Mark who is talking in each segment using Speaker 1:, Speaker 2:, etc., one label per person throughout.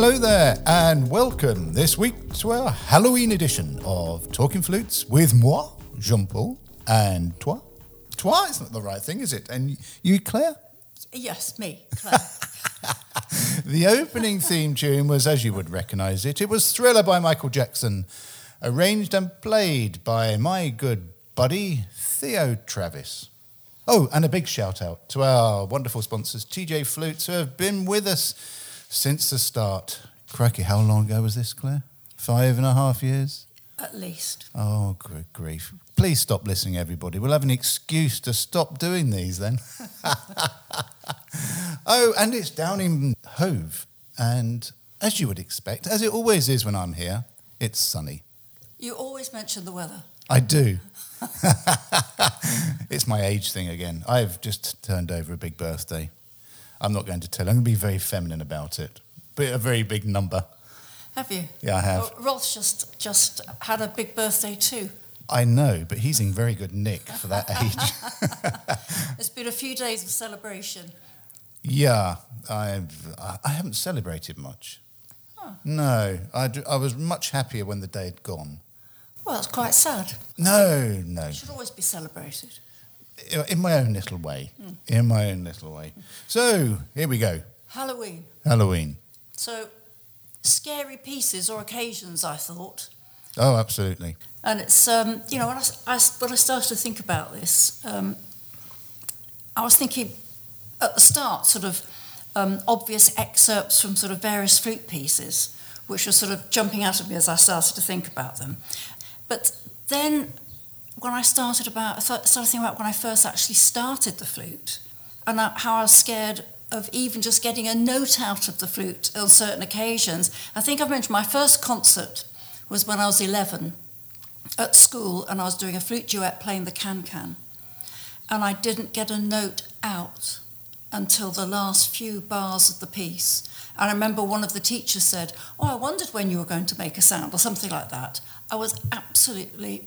Speaker 1: Hello there, and welcome this week to our Halloween edition of Talking Flutes with moi, Jean Paul, and toi. Toi is not the right thing, is it? And you, Claire?
Speaker 2: Yes, me, Claire.
Speaker 1: The opening theme tune was, as you would recognise it, it was Thriller by Michael Jackson, arranged and played by my good buddy Theo Travis. Oh, and a big shout out to our wonderful sponsors, TJ Flutes, who have been with us since the start. Crikey, how long ago was this, Claire? Five and a half years?
Speaker 2: At least.
Speaker 1: Oh, good grief. Please stop listening, everybody. We'll have an excuse to stop doing these then. oh, and it's down in Hove. And as you would expect, as it always is when I'm here, it's sunny.
Speaker 2: You always mention the weather.
Speaker 1: I do. it's my age thing again. I've just turned over a big birthday. I'm not going to tell. I'm going to be very feminine about it, but a very big number.
Speaker 2: Have you?
Speaker 1: Yeah, I have.
Speaker 2: Well, Rolf's just just had a big birthday too.
Speaker 1: I know, but he's in very good nick for that age.
Speaker 2: It's been a few days of celebration.
Speaker 1: yeah, I've, I I haven't celebrated much.
Speaker 2: Oh.
Speaker 1: No, I was much happier when the day had gone.
Speaker 2: Well, it's quite sad.
Speaker 1: No, no.
Speaker 2: It should always be celebrated.
Speaker 1: In my own little way. In my own little way. So, here we go.
Speaker 2: Halloween.
Speaker 1: Halloween.
Speaker 2: So, scary pieces or occasions, I thought.
Speaker 1: Oh, absolutely.
Speaker 2: And it's, um, you know, when I, I when I started to think about this, um, I was thinking at the start, sort of um, obvious excerpts from sort of various flute pieces, which were sort of jumping out at me as I started to think about them. But then when I started about, I started thinking about when I first actually started the flute and how I was scared of even just getting a note out of the flute on certain occasions. I think I've mentioned my first concert was when I was 11 at school and I was doing a flute duet playing the can can. And I didn't get a note out until the last few bars of the piece. And I remember one of the teachers said, Oh, I wondered when you were going to make a sound, or something like that. I was absolutely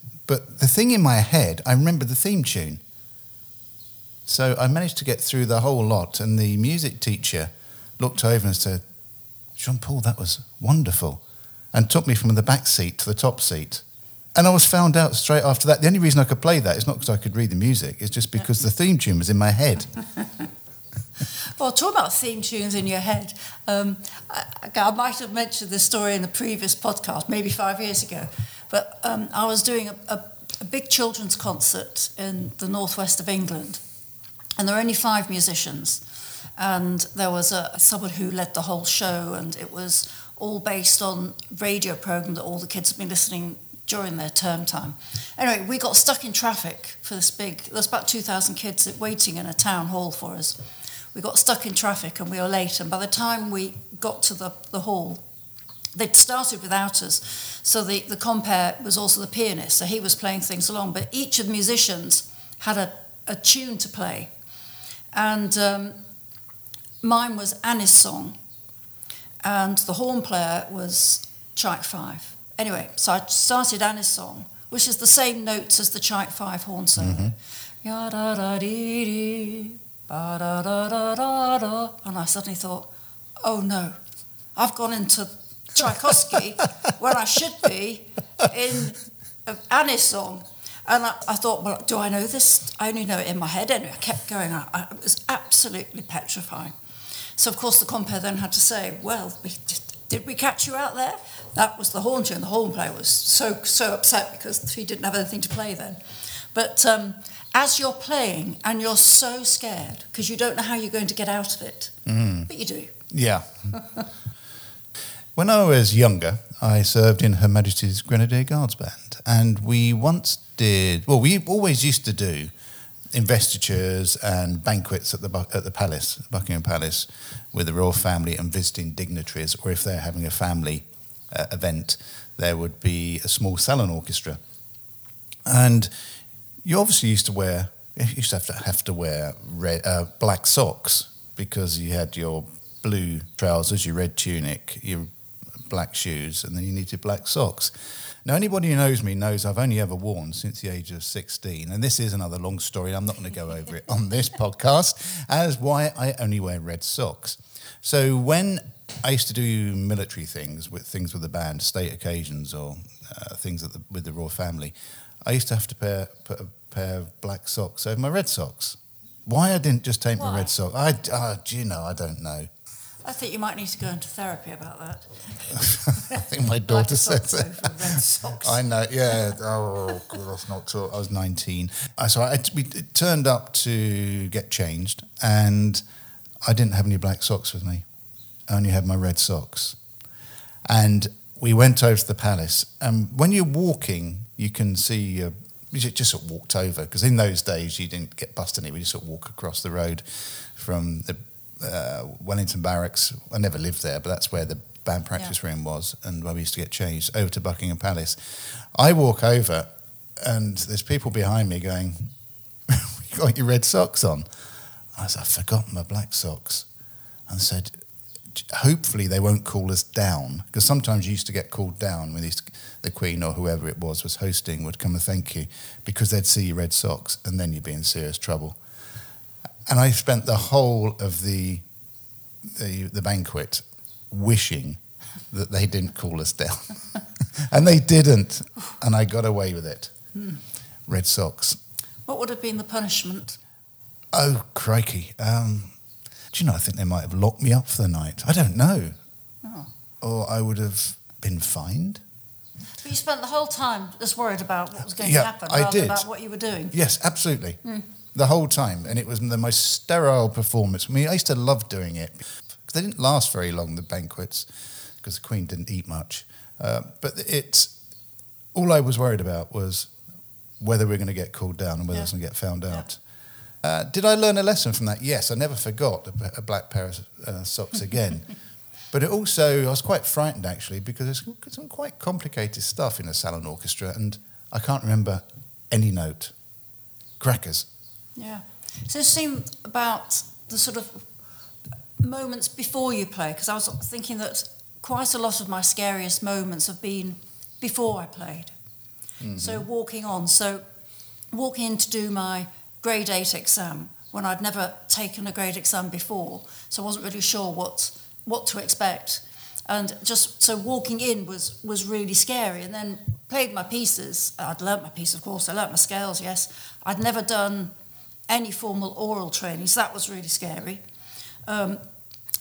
Speaker 1: But the thing in my head, I remember the theme tune. So I managed to get through the whole lot, and the music teacher looked over and said, Jean Paul, that was wonderful. And took me from the back seat to the top seat. And I was found out straight after that. The only reason I could play that is not because I could read the music, it's just because the theme tune was in my head.
Speaker 2: Well, talk about theme tunes in your head. Um, I, I might have mentioned this story in the previous podcast, maybe five years ago, but um, I was doing a, a, a big children's concert in the northwest of England, and there were only five musicians, and there was a someone who led the whole show, and it was all based on radio program that all the kids had been listening during their term time. Anyway, we got stuck in traffic for this big. There's about two thousand kids waiting in a town hall for us we got stuck in traffic and we were late. And by the time we got to the, the hall, they'd started without us. So the, the compere was also the pianist, so he was playing things along. But each of the musicians had a, a tune to play. And um, mine was Annie's song, and the horn player was Tchaik Five. Anyway, so I started Annie's song, which is the same notes as the Tchaik Five horn solo. Ya da da dee dee, ba da da da da da. And I suddenly thought, oh no, I've gone into Tchaikovsky when I should be in Annie's song. And I, I thought, well, do I know this? I only know it in my head. Anyway, I kept going. I, I, it was absolutely petrifying. So, of course, the compere then had to say, well, we, did we catch you out there? That was the horn tune. The horn player was so, so upset because he didn't have anything to play then. But um, as you're playing and you're so scared because you don't know how you're going to get out of it, but you do.
Speaker 1: Yeah. when I was younger, I served in Her Majesty's Grenadier Guards Band, and we once did. Well, we always used to do investitures and banquets at the at the palace, Buckingham Palace, with the royal family and visiting dignitaries, or if they're having a family uh, event, there would be a small salon orchestra, and you obviously used to wear you used to have to have to wear red, uh, black socks because you had your blue trousers, your red tunic, your black shoes, and then you needed black socks. Now, anybody who knows me knows I've only ever worn since the age of 16. And this is another long story. I'm not going to go over it on this podcast as why I only wear red socks. So, when I used to do military things with things with the band, state occasions, or uh, things the, with the royal family, I used to have to pair, put a pair of black socks over my red socks. Why I didn't just take
Speaker 2: Why?
Speaker 1: my red socks? I, uh, do you know? I don't know.
Speaker 2: I think you might need to go into therapy about that.
Speaker 1: I think my daughter
Speaker 2: sock
Speaker 1: that.
Speaker 2: over red socks.
Speaker 1: I know, yeah. Oh, God, that's not true. I was 19. Uh, So I we it turned up to get changed, and I didn't have any black socks with me. I only had my red socks. And we went over to the palace, and when you're walking, you can see. Uh, we just sort of walked over because in those days you didn't get bus any. We just sort of walk across the road from the uh, Wellington Barracks. I never lived there, but that's where the band practice room was, and where we used to get changed over to Buckingham Palace. I walk over, and there's people behind me going, "You got your red socks on?" I said, "I've forgotten my black socks," and said, "Hopefully they won't call us down because sometimes you used to get called down when these, the Queen or whoever it was was hosting would come and thank you because they'd see your red socks, and then you'd be in serious trouble." And I spent the whole of the the, the banquet wishing that they didn't call us down. and they didn't. And I got away with it. Red socks.
Speaker 2: What would have been the punishment?
Speaker 1: Oh, crikey. Um, do you know, I think they might have locked me up for the night. I don't know.
Speaker 2: Oh.
Speaker 1: Or I would have been fined.
Speaker 2: But you spent the whole time just worried about what was going
Speaker 1: Yeah,
Speaker 2: to happen
Speaker 1: I
Speaker 2: rather
Speaker 1: did.
Speaker 2: about what you were doing.
Speaker 1: Yes, absolutely. The whole time. And it was the most sterile performance. I mean, I used to love doing it. They didn't last very long, the banquets, because the Queen didn't eat much. Uh, but it's all I was worried about was whether we are going to get called down and whether I was going to get found
Speaker 2: Yeah.
Speaker 1: out. Uh, did I learn a lesson from that? Yes, I never forgot a, a black pair of uh, socks again. but it also, I was quite frightened actually because there's some quite complicated stuff in a salon orchestra, and I can't remember any note. Crackers.
Speaker 2: Yeah. So it seemed about the sort of moments before you play, because I was thinking that quite a lot of my scariest moments have been before I played. Mm-hmm. So walking on, so walking in to do my grade eight exam when I'd never taken a grade exam before, so I wasn't really sure what what to expect, and just so walking in was was really scary. And then played my pieces. I'd learnt my piece, of course. I learnt my scales. Yes, I'd never done any formal aural training, so that was really scary. Um,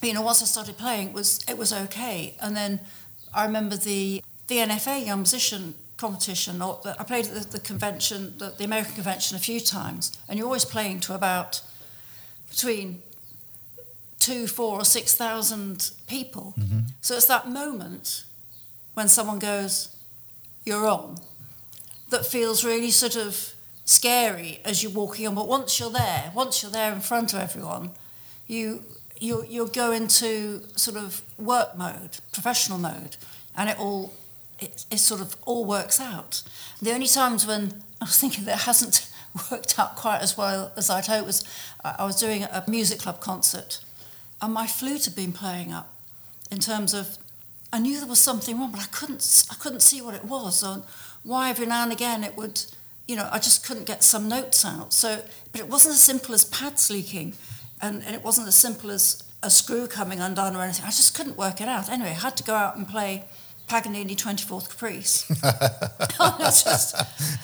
Speaker 2: you know, once I started playing, it was it was okay. And then I remember the the NFA Young Musician competition. Or the, I played at the, the convention, the, the American convention, a few times, and you're always playing to about between two, four, or six thousand people. So it's that moment when someone goes, "You're on," that feels really sort of scary as you're walking on. But once you're there, once you're there in front of everyone, you you you go into sort of work mode, professional mode, and it all it, it sort of all works out. The only times when I was thinking that it hasn't worked out quite as well as I'd hoped was I was doing a music club concert, and my flute had been playing up. In terms of, I knew there was something wrong, but I couldn't I couldn't see what it was, and why every now and again it would, you know, I just couldn't get some notes out. So, but it wasn't as simple as pads leaking, and, and it wasn't as simple as a screw coming undone or anything. I just couldn't work it out. Anyway, I had to go out and play Paganini 24th Caprice. just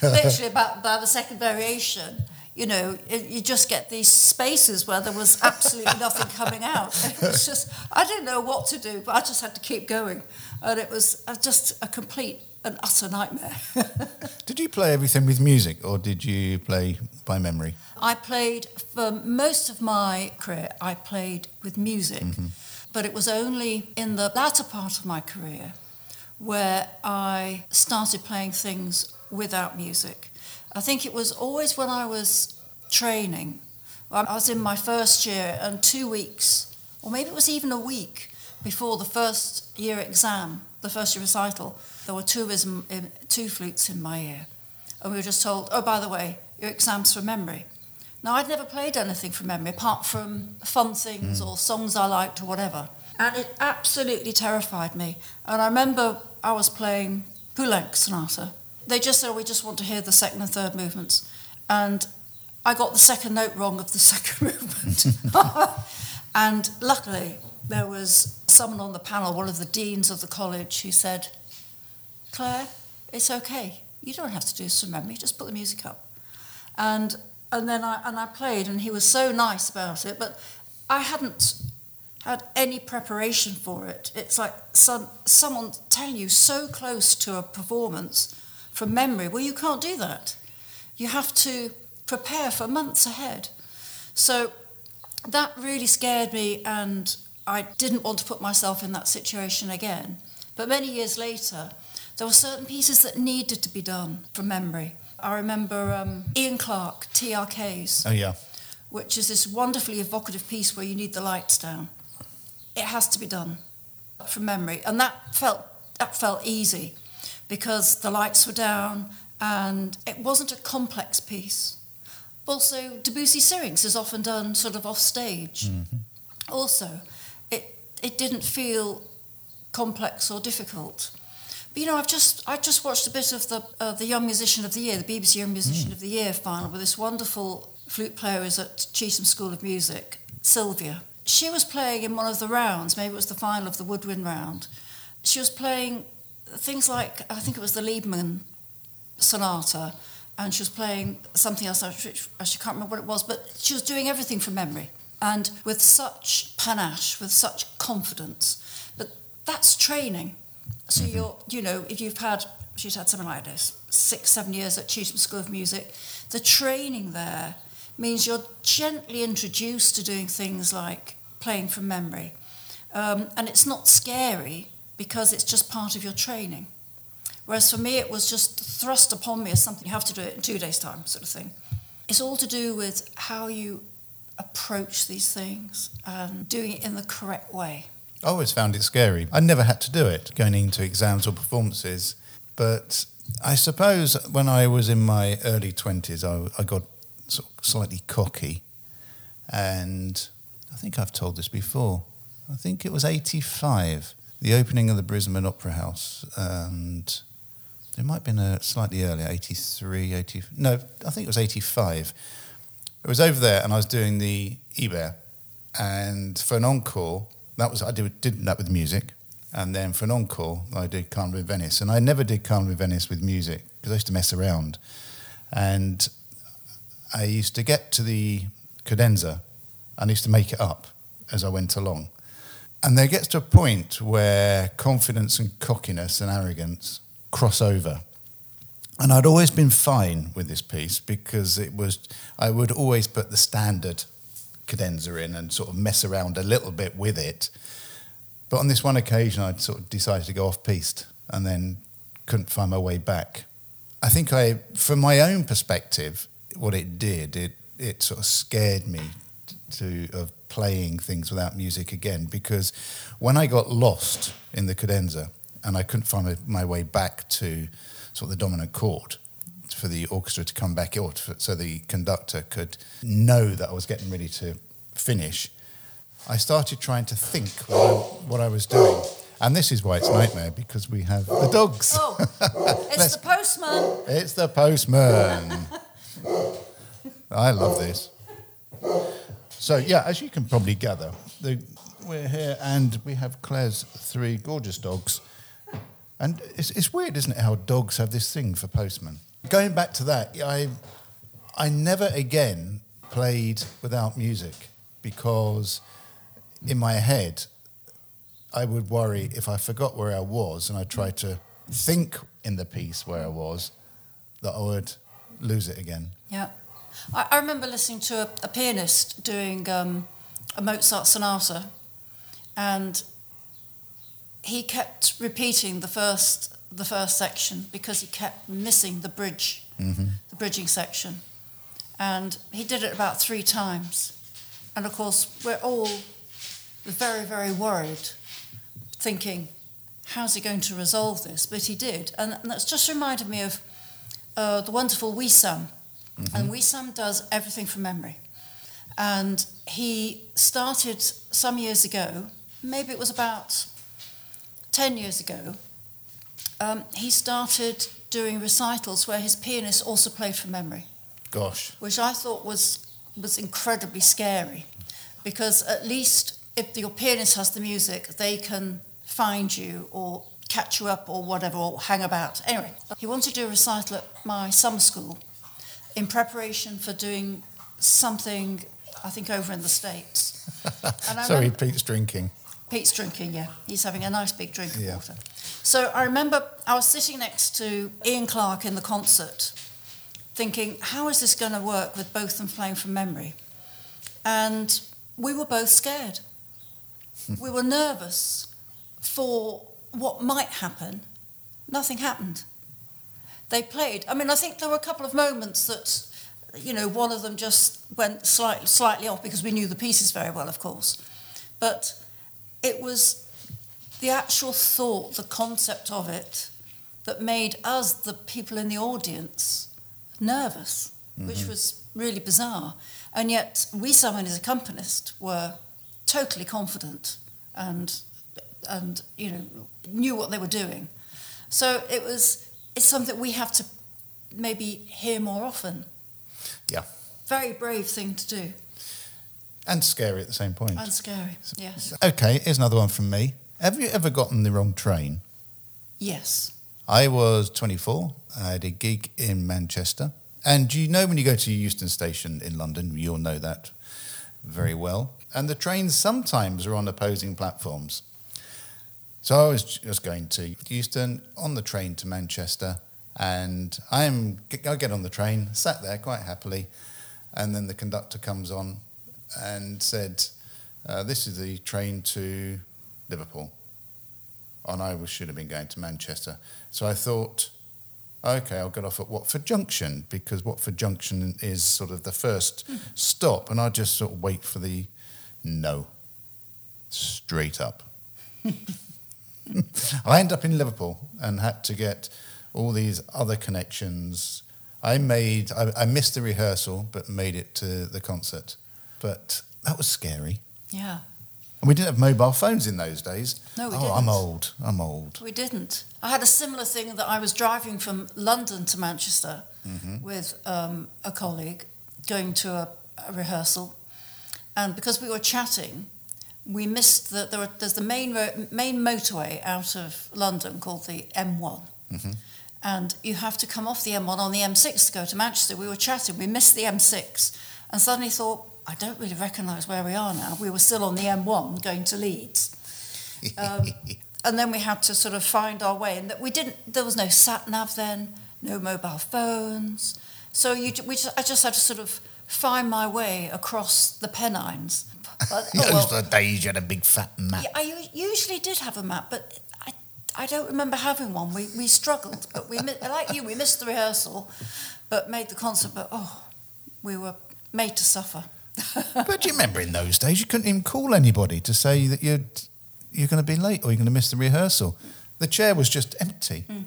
Speaker 2: literally about, about the second variation. You know, it, you just get these spaces where there was absolutely nothing coming out. It was just, I didn't know what to do, but I just had to keep going. And it was uh, just a complete and utter nightmare.
Speaker 1: Did you play everything with music or did you play by memory?
Speaker 2: I played for most of my career. I played with music, mm-hmm. but it was only in the latter part of my career where I started playing things without music. I think it was always when I was training. I was in my first year, and two weeks, or maybe it was even a week before the first year exam, the first year recital, there were two, in, two flutes in my ear. And we were just told, oh, by the way, your exam's from memory. Now, I'd never played anything from memory apart from fun things mm. or songs I liked or whatever. And it absolutely terrified me. And I remember I was playing Poulenc Sonata. They just said, oh, we just want to hear the second and third movements. And I got the second note wrong of the second movement. and luckily, there was someone on the panel, one of the deans of the college, who said, Claire, it's okay. You don't have to do from memory, just put the music up. And and then I and I played and he was so nice about it, but I hadn't had any preparation for it. It's like some someone telling you so close to a performance from memory. Well, you can't do that. You have to prepare for months ahead. So that really scared me and I didn't want to put myself in that situation again. But many years later, there were certain pieces that needed to be done from memory. I remember um, Ian Clarke, TRKs.
Speaker 1: Oh, yeah.
Speaker 2: Which is this wonderfully evocative piece where you need the lights down. It has to be done from memory. And that felt, that felt easy because the lights were down and it wasn't a complex piece. Also, Debussy Syrinx is often done sort of off stage. Mm-hmm. Also, it didn't feel complex or difficult. But you know, I've just I just watched a bit of the uh, the Young Musician of the Year, the BBC Young Musician mm. of the Year final with this wonderful flute player who's at Chetham School of Music, Sylvia. She was playing in one of the rounds, maybe it was the final of the woodwind round. She was playing things like I think it was the Liebermann sonata, and she was playing something else. I actually can't remember what it was, but she was doing everything from memory and with such panache, with such confidence. But that's training. So mm-hmm. you're, you know, if you've had, she's had something like this, six, seven years at Chetham School of Music, the training there means you're gently introduced to doing things like playing from memory. Um, and it's not scary because it's just part of your training. Whereas for me, it was just thrust upon me as something you have to do it in two days' time, sort of thing. It's all to do with how you approach these things and doing it in the correct way.
Speaker 1: I always found it scary. I never had to do it going into exams or performances, but I suppose when I was in my early 20s, I, I got sort of slightly cocky. And I think I've told this before. I think it was 85, the opening of the Brisbane Opera House. And it might have been a slightly earlier, 83, 80. No, I think it was 85 it was over there, and I was doing the Ibert, and for an encore, that was I did, did that with music, and then for an encore, I did Carnival in Venice, and I never did Carnival in Venice with music because I used to mess around, and I used to get to the cadenza, and I used to make it up as I went along, and there gets to a point where confidence and cockiness and arrogance cross over. And I'd always been fine with this piece because it was, I would always put the standard cadenza in and sort of mess around a little bit with it. But on this one occasion, I'd sort of decided to go off piste and then couldn't find my way back. I think I, from my own perspective, what it did, it, it sort of scared me to of playing things without music again because when I got lost in the cadenza and I couldn't find my way back to sort of the dominant chord for the orchestra to come back in, so the conductor could know that I was getting ready to finish. I started trying to think what I, what I was doing. And this is why it's nightmare because we have the dogs.
Speaker 2: Oh, it's the postman.
Speaker 1: It's the postman. I love this. So yeah, as you can probably gather, the, we're here and we have Claire's three gorgeous dogs. And it's, it's weird, isn't it, how dogs have this thing for postmen? Going back to that, I, I never again played without music because in my head, I would worry if I forgot where I was and I tried to think in the piece where I was, that I would lose it again.
Speaker 2: Yeah. I, I remember listening to a, a pianist doing um, a Mozart sonata, and he kept repeating the first the first section because he kept missing the bridge, mm-hmm. the bridging section, and he did it about three times. And of course, we're all very very worried, thinking, how's he going to resolve this? But he did. And, and that's just reminded me of uh, the wonderful Wissam. And Wissam does everything from memory. And he started some years ago, maybe it was about 10 years ago, um, he started doing recitals where his pianist also played from memory,
Speaker 1: Gosh.
Speaker 2: which I thought was, was incredibly scary because at least if your pianist has the music, they can find you or catch you up or whatever, or hang about. Anyway, he wanted to do a recital at my summer school in preparation for doing something, I think, over in the States. And I
Speaker 1: Sorry, Pete's drinking.
Speaker 2: Pete's drinking, yeah. He's having a nice big drink of
Speaker 1: Yeah.
Speaker 2: water. So I remember I was sitting next to Ian Clarke in the concert, thinking, how is this going to work with both of them playing from memory? And we were both scared. Hmm. we were nervous for what might happen. Nothing happened. They played. I mean, I think there were a couple of moments that, you know, one of them just went slightly, slightly off because we knew the pieces very well, of course. But it was the actual thought, the concept of it, that made us, the people in the audience, nervous, which mm-hmm. was really bizarre. And yet, we, some as accompanist, were totally confident and, and you know, knew what they were doing. So it was, it's something we have to maybe hear more often.
Speaker 1: Yeah.
Speaker 2: Very brave thing to do
Speaker 1: And scary at the same point.
Speaker 2: and scary. Yes.
Speaker 1: Okay, here's another one from me. Have you ever gotten the wrong train?
Speaker 2: Yes.
Speaker 1: I was 24. I had a gig in Manchester. And you know when you go to Euston Station in London, you'll know that very well. And the trains sometimes are on opposing platforms. So I was just going to Euston on the train to Manchester, and I'm I get on the train, sat there quite happily, and then the conductor comes on and said, uh, "This is the train to Liverpool." And I should have been going to Manchester. So I thought, okay, I'll get off at Watford Junction because Watford Junction is sort of the first hmm. stop, and I'll just sort of wait for the no, straight up. I end up in Liverpool and had to get all these other connections. I made, I, I missed the rehearsal, but made it to the concert. But that was scary.
Speaker 2: Yeah.
Speaker 1: And we didn't have mobile phones in those days.
Speaker 2: No, we
Speaker 1: oh,
Speaker 2: didn't.
Speaker 1: I'm old. I'm old.
Speaker 2: We didn't. I had a similar thing that I was driving from London to Manchester
Speaker 1: Mm-hmm.
Speaker 2: with um, a colleague going to a, a rehearsal, and because we were chatting, we missed that there were, there's the main ro- main motorway out of London called the M1,
Speaker 1: Mm-hmm.
Speaker 2: and you have to come off the M1 on the M6 to go to Manchester. We were chatting, we missed the M6, and suddenly thought, I don't really recognise where we are now. We were still on the M1 going to Leeds. Um, and then we had to sort of find our way, and that we didn't. There was no sat nav then, no mobile phones, so you, we just, I just had to sort of find my way across the Pennines. But, oh, well,
Speaker 1: Those were the days you had a big fat map.
Speaker 2: yeah, I usually did have a map, but I, I don't remember having one. We, we struggled, but we like you, we missed the rehearsal, but made the concert. But oh, we were made to suffer.
Speaker 1: But do you remember in those days you couldn't even call anybody to say that you'd, you're going to be late or you're going to miss the rehearsal. The chair was just empty. Hmm.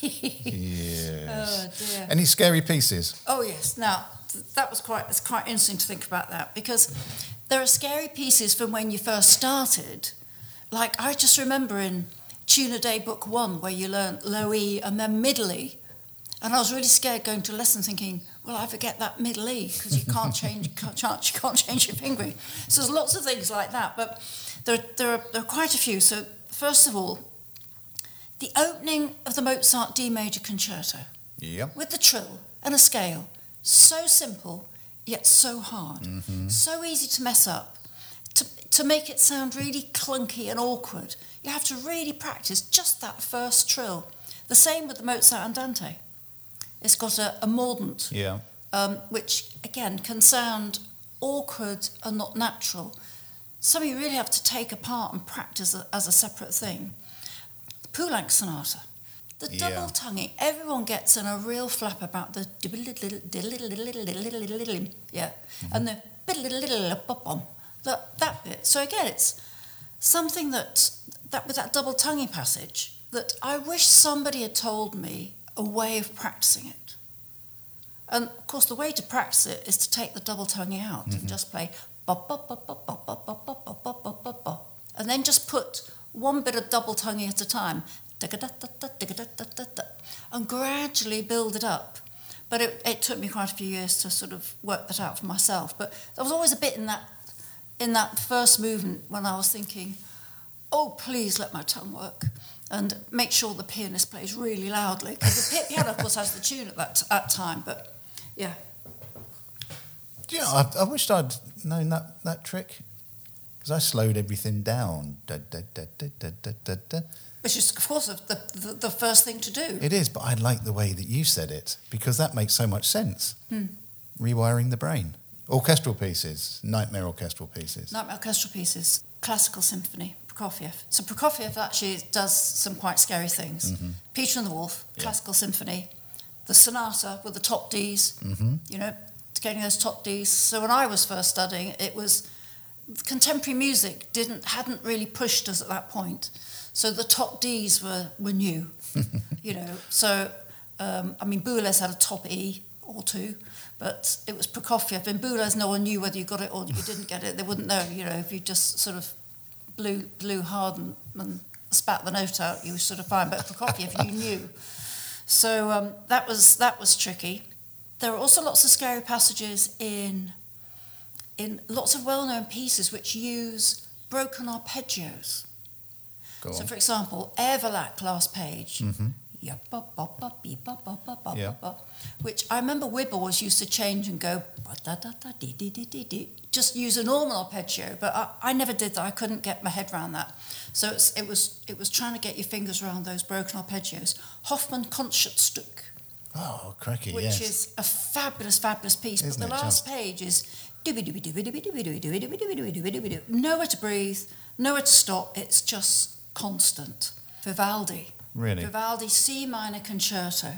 Speaker 1: yes.
Speaker 2: Oh dear.
Speaker 1: Any scary pieces?
Speaker 2: Oh yes. Now th- that was quite it's quite interesting to think about that because there are scary pieces from when you first started. Like I just remember in Tune a Day Book One where you learn low E and then middle E, and I was really scared going to lesson thinking, well I forget that middle E because you can't change you can't, you can't change your fingering. So there's lots of things like that, but there there are, there are quite a few. So first of all. The opening of the Mozart D major concerto
Speaker 1: Yep.
Speaker 2: with the trill and a scale. So simple, yet so hard. Mm-hmm. So easy to mess up. To, to make it sound really clunky and awkward, you have to really practice just that first trill. The same with the Mozart Andante. It's got a, a mordent,
Speaker 1: Yeah.
Speaker 2: um, which again can sound awkward and not natural. Some you really have to take apart and practice as a separate thing. The Poulenc Sonata, the
Speaker 1: Yeah.
Speaker 2: double tonguing, everyone gets in a real flap about the yeah, and the that that bit. So again, it's something that that with that double tonguing passage that I wish somebody had told me a way of practicing it. And of course, the way to practice it is to take the double tonguing out and just play ba ba ba ba ba ba ba ba ba ba ba ba ba, and then just put one bit of double tonguing at a time, and gradually build it up. But it, it took me quite a few years to sort of work that out for myself. But there was always a bit in that in that first movement when I was thinking, oh, please let my tongue work and make sure the pianist plays really loudly. Because the piano, of course, has the tune at that, that time, but yeah.
Speaker 1: Yeah, I, I wished I'd known that, that trick because I slowed everything down. Da, da, da.
Speaker 2: Which is, of course, the, the, the first thing to do.
Speaker 1: It is, but I like the way that you said it because that makes so much sense. Hmm. Rewiring the brain. Orchestral pieces, nightmare orchestral pieces.
Speaker 2: Nightmare orchestral pieces, classical symphony, Prokofiev. So Prokofiev actually does some quite scary things. Peter and the Wolf,
Speaker 1: Yeah.
Speaker 2: classical symphony, the sonata with the top Ds, you know, getting those top Ds. So when I was first studying, it was contemporary music didn't hadn't really pushed us at that point. So the top Ds were, were new, you know. So um, I mean, Boulez had a top E or two, but it was Prokofiev. In Boulez, no one knew whether you got it or you didn't get it. They wouldn't know, you know, if you just sort of blew blew hard and, and spat the note out, you were sort of fine. But for Prokofiev, you knew. So um, that was that was tricky. There are also lots of scary passages in in lots of well-known pieces which use broken arpeggios. So, for example, Everlack last page,
Speaker 1: Mhm
Speaker 2: which I remember Wibbles used to change and go, just use a normal arpeggio, but I, I never did that. I couldn't get my head around that. So it was it was trying to get your fingers around those broken arpeggios. Hoffman Concertstück.
Speaker 1: Oh, cracky,
Speaker 2: Which
Speaker 1: yes.
Speaker 2: is a fabulous, fabulous piece.
Speaker 1: Isn't
Speaker 2: but the last
Speaker 1: just...
Speaker 2: page is nowhere to breathe, nowhere to stop. It's just constant. Vivaldi.
Speaker 1: Really?
Speaker 2: Vivaldi C minor concerto,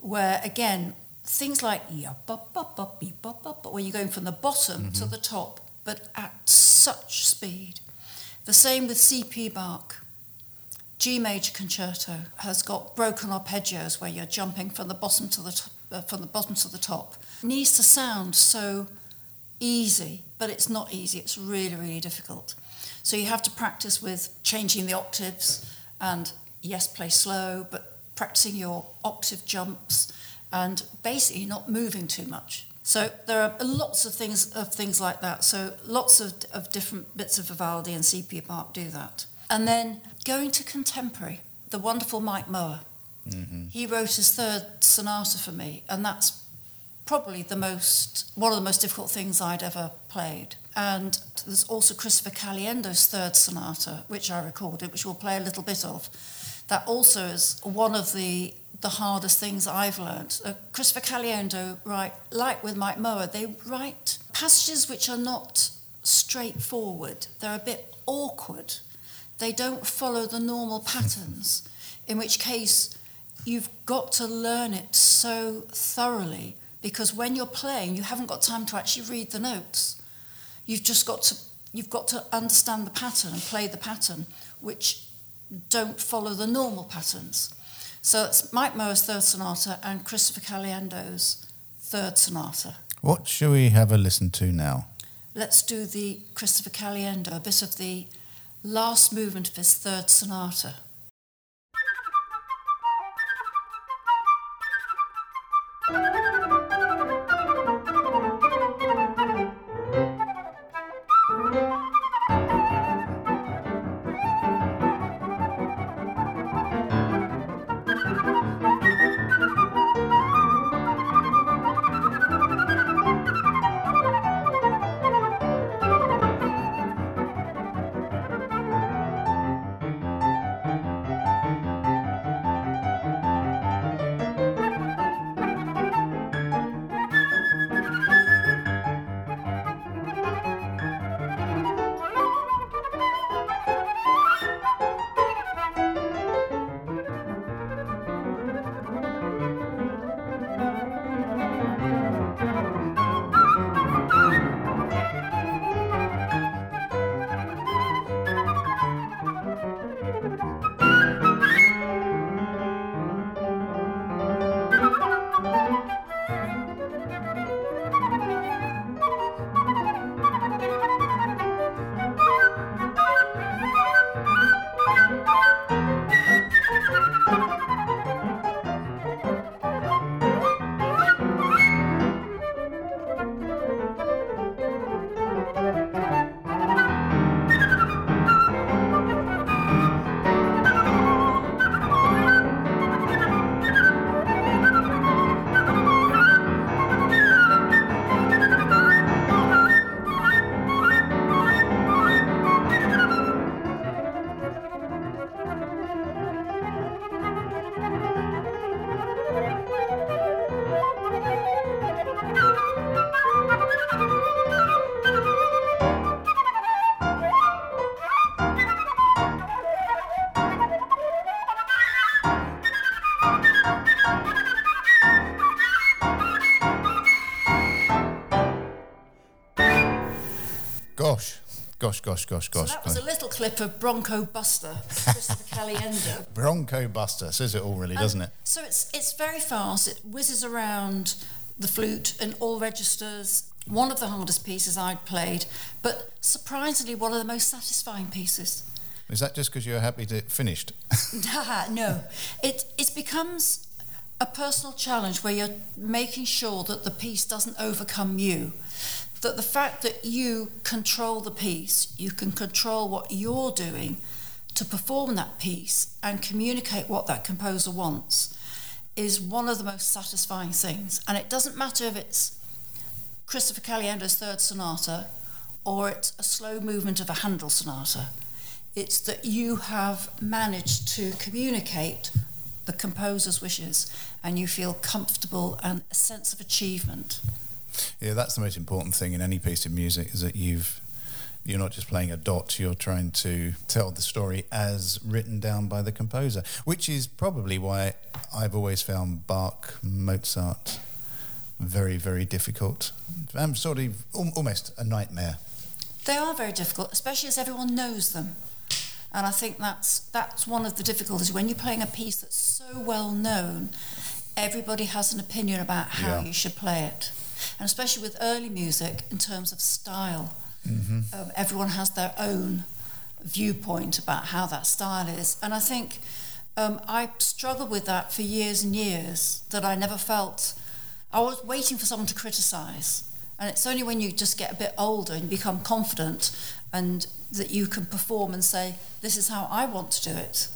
Speaker 2: where again things like where you're going from the bottom to the top, but at such speed. The same with C.P. Bach. G major concerto has got broken arpeggios where you're jumping from the bottom to the top, uh, from the bottom to the top. needs to sound so easy, but it's not easy. It's really really difficult. So you have to practice with changing the octaves and yes, play slow, but practicing your octave jumps and basically not moving too much. So there are lots of things of things like that. So lots of, of different bits of Vivaldi and C.P. Bach do that. And then going to contemporary, the wonderful Mike Mower. Mm-hmm. He wrote his third sonata for me, and that's probably the most one of the most difficult things I'd ever played. And there's also Christopher Caliendo's third sonata, which I recorded, which we'll play a little bit of. That also is one of the the hardest things I've learned. Uh, Christopher Caliendo write like with Mike Mower, they write passages which are not straightforward. They're a bit awkward. They don't follow the normal patterns. In which case, you've got to learn it so thoroughly because when you're playing, you haven't got time to actually read the notes. You've just got to you've got to understand the pattern and play the pattern, which don't follow the normal patterns. So it's Mike Mower's third sonata and Christopher Caliendo's third sonata.
Speaker 1: What shall we have a listen to now?
Speaker 2: Let's do the Christopher Caliendo, a bit of the last movement of his third sonata.
Speaker 1: Gosh, gosh, gosh.
Speaker 2: So that was a little clip of Bronco Buster, Christopher Caliendo.
Speaker 1: Bronco Buster says it all, really, um, doesn't it?
Speaker 2: So it's it's very fast. It whizzes around the flute and all registers. One of the hardest pieces I'd played, but surprisingly one of the most satisfying pieces.
Speaker 1: Is that just because you're happy to finished?
Speaker 2: no, it it becomes a personal challenge where you're making sure that the piece doesn't overcome you. That the fact that you control the piece, you can control what you're doing to perform that piece and communicate what that composer wants is one of the most satisfying things. And it doesn't matter if it's Christopher Caliendo's third sonata or it's a slow movement of a Handel sonata. It's that you have managed to communicate the composer's wishes and you feel comfortable and a sense of achievement.
Speaker 1: Yeah, that's the most important thing in any piece of music is that you've you're not just playing a dot, you're trying to tell the story as written down by the composer, which is probably why I've always found Bach, Mozart very, very difficult. I'm sort of almost a nightmare.
Speaker 2: They are very difficult, especially as everyone knows them. And I think that's that's one of the difficulties when you're playing a piece that's so well known. Everybody has an opinion about how
Speaker 1: Yeah.
Speaker 2: you should play it, and especially with early music in terms of style. Um, everyone has their own viewpoint about how that style is, and I think um, I struggled with that for years and years. That I never felt I was waiting for someone to criticise. And it's only when you just get a bit older and become confident and that you can perform and say, this is how I want to do it.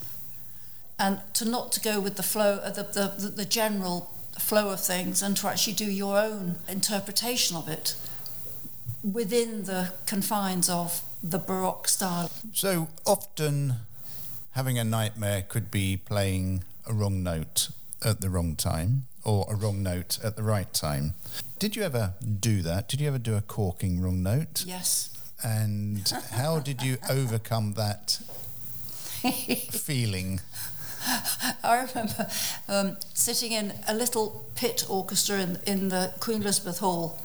Speaker 2: And to not to go with the flow, uh, the, the, the general flow of things and to actually do your own interpretation of it within the confines of the Baroque style.
Speaker 1: So often having a nightmare could be playing a wrong note at the wrong time or a wrong note at the right time. Did you ever do that? Did you ever do a corking wrong note?
Speaker 2: Yes.
Speaker 1: And how did you overcome that feeling?
Speaker 2: I remember um, sitting in a little pit orchestra in, in the Queen Elizabeth Hall,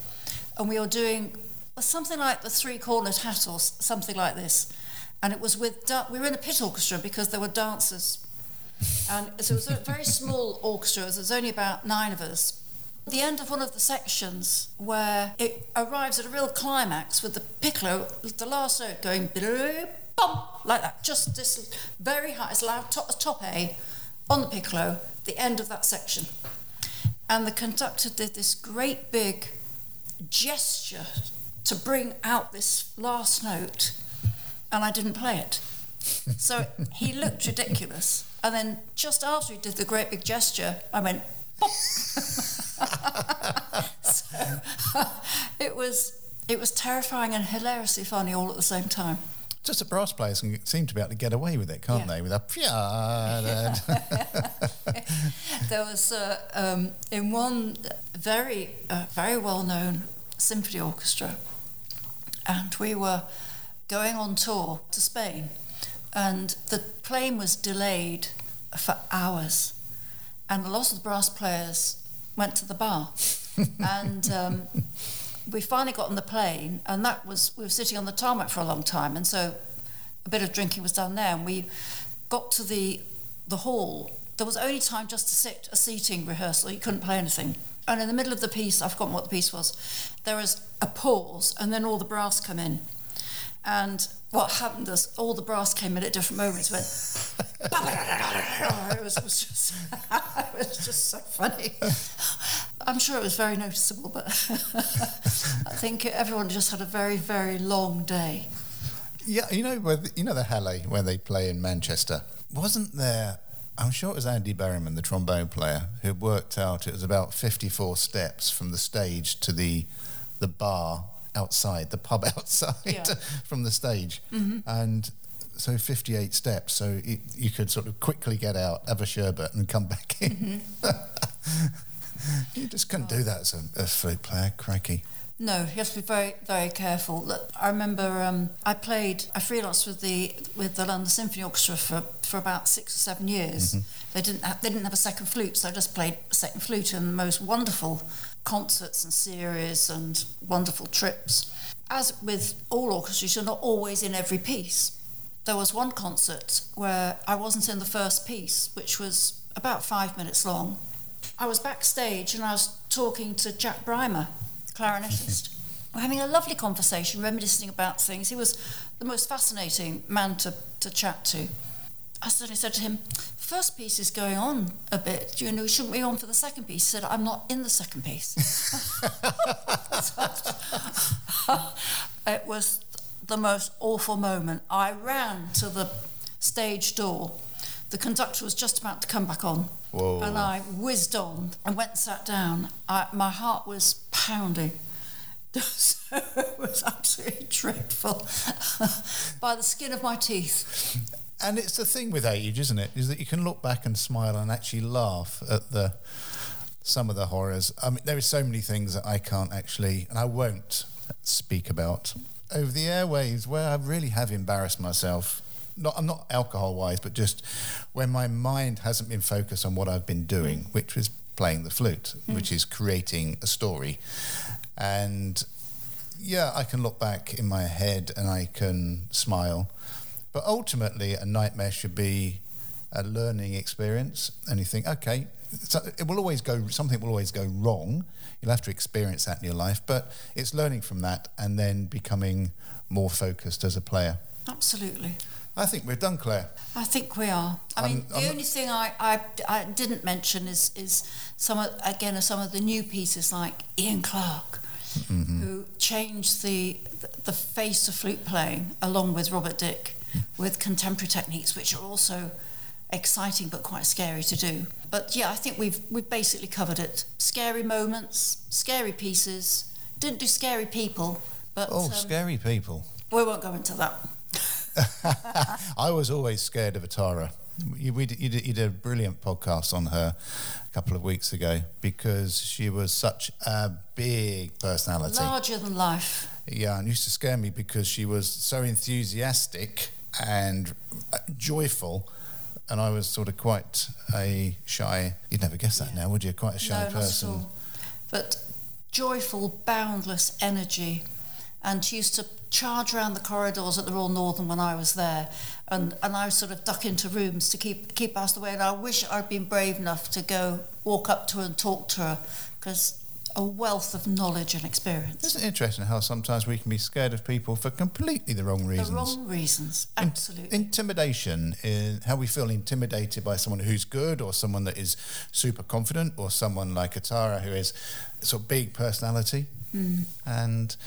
Speaker 2: and we were doing something like the Three Cornered Hat or something like this. And it was with, we were in a pit orchestra because there were dancers. And so it was a very small orchestra, there was only about nine of us. At the end of one of the sections, where it arrives at a real climax with the piccolo, the last note going bum, like that, just this very high, as loud, top, top A on the piccolo, the end of that section. And the conductor did this great big gesture to bring out this last note, and I didn't play it. So he looked ridiculous. And then just after he did the great big gesture, I went, so it was it was terrifying and hilariously funny all at the same time.
Speaker 1: Just the brass players can seem to be able to get away with it, can't
Speaker 2: Yeah.
Speaker 1: they? With a pia.
Speaker 2: There was uh, um, in one very uh, very well known symphony orchestra, and we were going on tour to Spain, and the plane was delayed for hours, and a lot of the brass players went to the bar, and. Um, we finally got on the plane, and that was we were sitting on the tarmac for a long time, and so a bit of drinking was done there. And we got to the the hall. There was only time just to sit a seating rehearsal. You couldn't play anything. And in the middle of the piece, I've forgotten what the piece was. There was a pause, and then all the brass come in. And what happened is all the brass came in at different moments. Went. it, was, it was just it was just so funny. I'm sure it was very noticeable, but I think everyone just had a very, very long day.
Speaker 1: Yeah, you know, the, you know the Halle where they play in Manchester. Wasn't there? I'm sure it was Andy Berryman, the trombone player, who worked out it was about 54 steps from the stage to the the bar outside, the pub outside
Speaker 2: Yeah.
Speaker 1: from the stage, mm-hmm. and so 58 steps. So it, you could sort of quickly get out, have a sherbet, and come back in. Mm-hmm. You just couldn't do that as a, a flute player, crikey.
Speaker 2: No, you have to be very, very careful. Look, I remember um, I played, I freelanced with the with the London Symphony Orchestra for, for about six or seven years. They didn't have, they didn't have a second flute, so I just played a second flute and the most wonderful concerts and series and wonderful trips. As with all orchestras, you're not always in every piece. There was one concert where I wasn't in the first piece, which was about five minutes long. I was backstage and I was talking to Jack Brymer, the clarinetist. We're having a lovely conversation, reminiscing about things. He was the most fascinating man to, to chat to. I suddenly said to him, first piece is going on a bit. You know, shouldn't we be on for the second piece? He said, I'm not in the second piece. it was the most awful moment. I ran to the stage door. The conductor was just about to come back on.
Speaker 1: Whoa.
Speaker 2: And I whizzed on and went and sat down. I, my heart was pounding. So it was absolutely dreadful by the skin of my teeth.
Speaker 1: And it's the thing with age, isn't it? Is that you can look back and smile and actually laugh at the some of the horrors. I mean, there are so many things that I can't actually, and I won't speak about over the airwaves where I really have embarrassed myself. Not, I'm not alcohol wise, but just when my mind hasn't been focused on what I've been doing, which was playing the flute, mm. which is creating a story. And yeah, I can look back in my head and I can smile but ultimately, a nightmare should be a learning experience. And you think, okay, so it will always go, something will always go wrong. You'll have to experience that in your life, but it's learning from that and then becoming more focused as a player.
Speaker 2: Absolutely.
Speaker 1: I think we're done, Claire.
Speaker 2: I think we are. I mean, I'm, the I'm only thing I, I, I, didn't mention is is some of, again some of the new pieces like Ian Clarke, mm-hmm. who changed the the face of flute playing along with Robert Dick with contemporary techniques, which are also exciting but quite scary to do. But yeah, I think we've we've basically covered it. Scary moments, scary pieces. Didn't do scary people, but
Speaker 1: oh, um, scary people.
Speaker 2: We won't go into that.
Speaker 1: I was always scared of Atarah. You, we, you, did, you did a brilliant podcast on her a couple of weeks ago because she was such a big personality.
Speaker 2: Larger than life.
Speaker 1: Yeah, and used to scare me because she was so enthusiastic and uh, joyful. And I was sort of quite a shy. You'd never guess that yeah. now, would you? Quite a shy
Speaker 2: no,
Speaker 1: person.
Speaker 2: But joyful, boundless energy. And she used to charge around the corridors at the Royal Northern when I was there, and, and I sort of duck into rooms to keep keep us away. And I wish I'd been brave enough to go walk up to her and talk to her, because a wealth of knowledge and experience.
Speaker 1: Isn't it interesting how sometimes we can be scared of people for completely the wrong reasons?
Speaker 2: The wrong reasons, absolutely.
Speaker 1: In- intimidation, in how we feel intimidated by someone who's good or someone that is super confident or someone like Atarah who is sort of big personality. Mm. And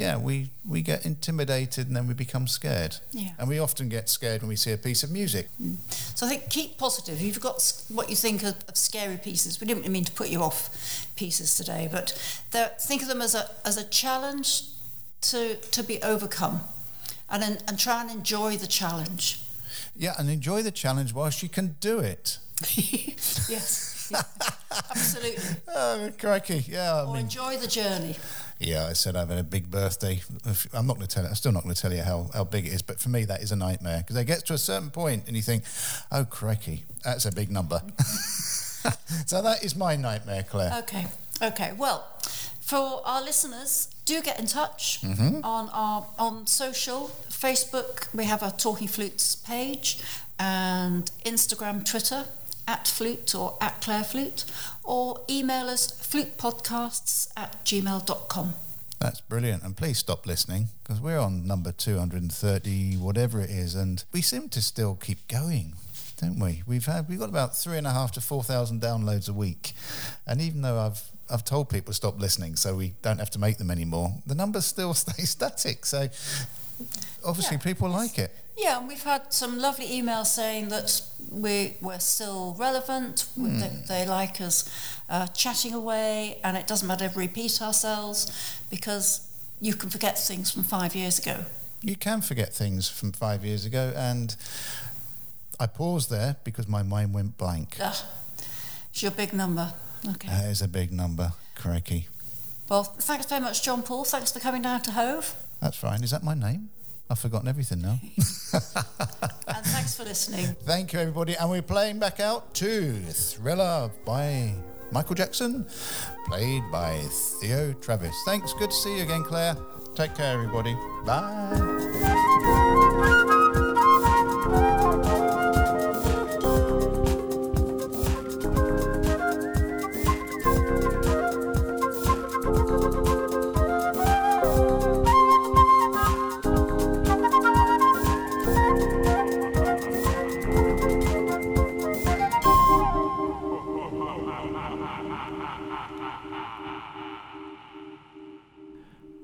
Speaker 1: yeah, we, we get intimidated and then we become scared.
Speaker 2: Yeah.
Speaker 1: And we often get scared when we see a piece of music.
Speaker 2: Mm. So I think keep positive. If you've got what you think of, of, scary pieces, we didn't mean to put you off pieces today, but think of them as a, as a challenge to, to be overcome and, and try and enjoy the challenge.
Speaker 1: Yeah, and enjoy the challenge whilst you can do it.
Speaker 2: yes, absolutely.
Speaker 1: Oh, crikey, yeah.
Speaker 2: I or mean, enjoy the journey.
Speaker 1: Yeah, I said I've had a big birthday. I'm not going to tell it. I'm still not going to tell you how, how big it is, but for me that is a nightmare because it gets to a certain point and you think, oh crikey, that's a big number. so that is my nightmare, Claire.
Speaker 2: Okay, okay. Well, for our listeners, do get in touch mm-hmm. on our on social Facebook. We have a Talking Flutes page and Instagram, Twitter at flute or at Claire Flute, or email us flutepodcasts at gmail.com.
Speaker 1: That's brilliant. And please stop listening because we're on number 230, whatever it is, and we seem to still keep going. Don't we? We've had we've got about three and a half to four thousand downloads a week, and even though I've I've told people to stop listening so we don't have to make them anymore, the numbers still stay static. So obviously yeah. people like it.
Speaker 2: Yeah, and we've had some lovely emails saying that we, we're still relevant, mm. they, they, like us uh, chatting away, and it doesn't matter if we repeat ourselves because you can forget things from five years ago.
Speaker 1: You can forget things from five years ago, and I paused there because my mind went blank.
Speaker 2: Ah, it's your big number. Okay.
Speaker 1: That is a big number, crikey.
Speaker 2: Well, thanks very much, John Paul. Thanks for coming down to Hove.
Speaker 1: That's fine. Is that my name? I've forgotten everything now.
Speaker 2: and thanks for listening.
Speaker 1: Thank you, everybody. And we're playing back out to Thriller by Michael Jackson, played by Theo Travis. Thanks. Good to see you again, Claire. Take care, everybody. Bye.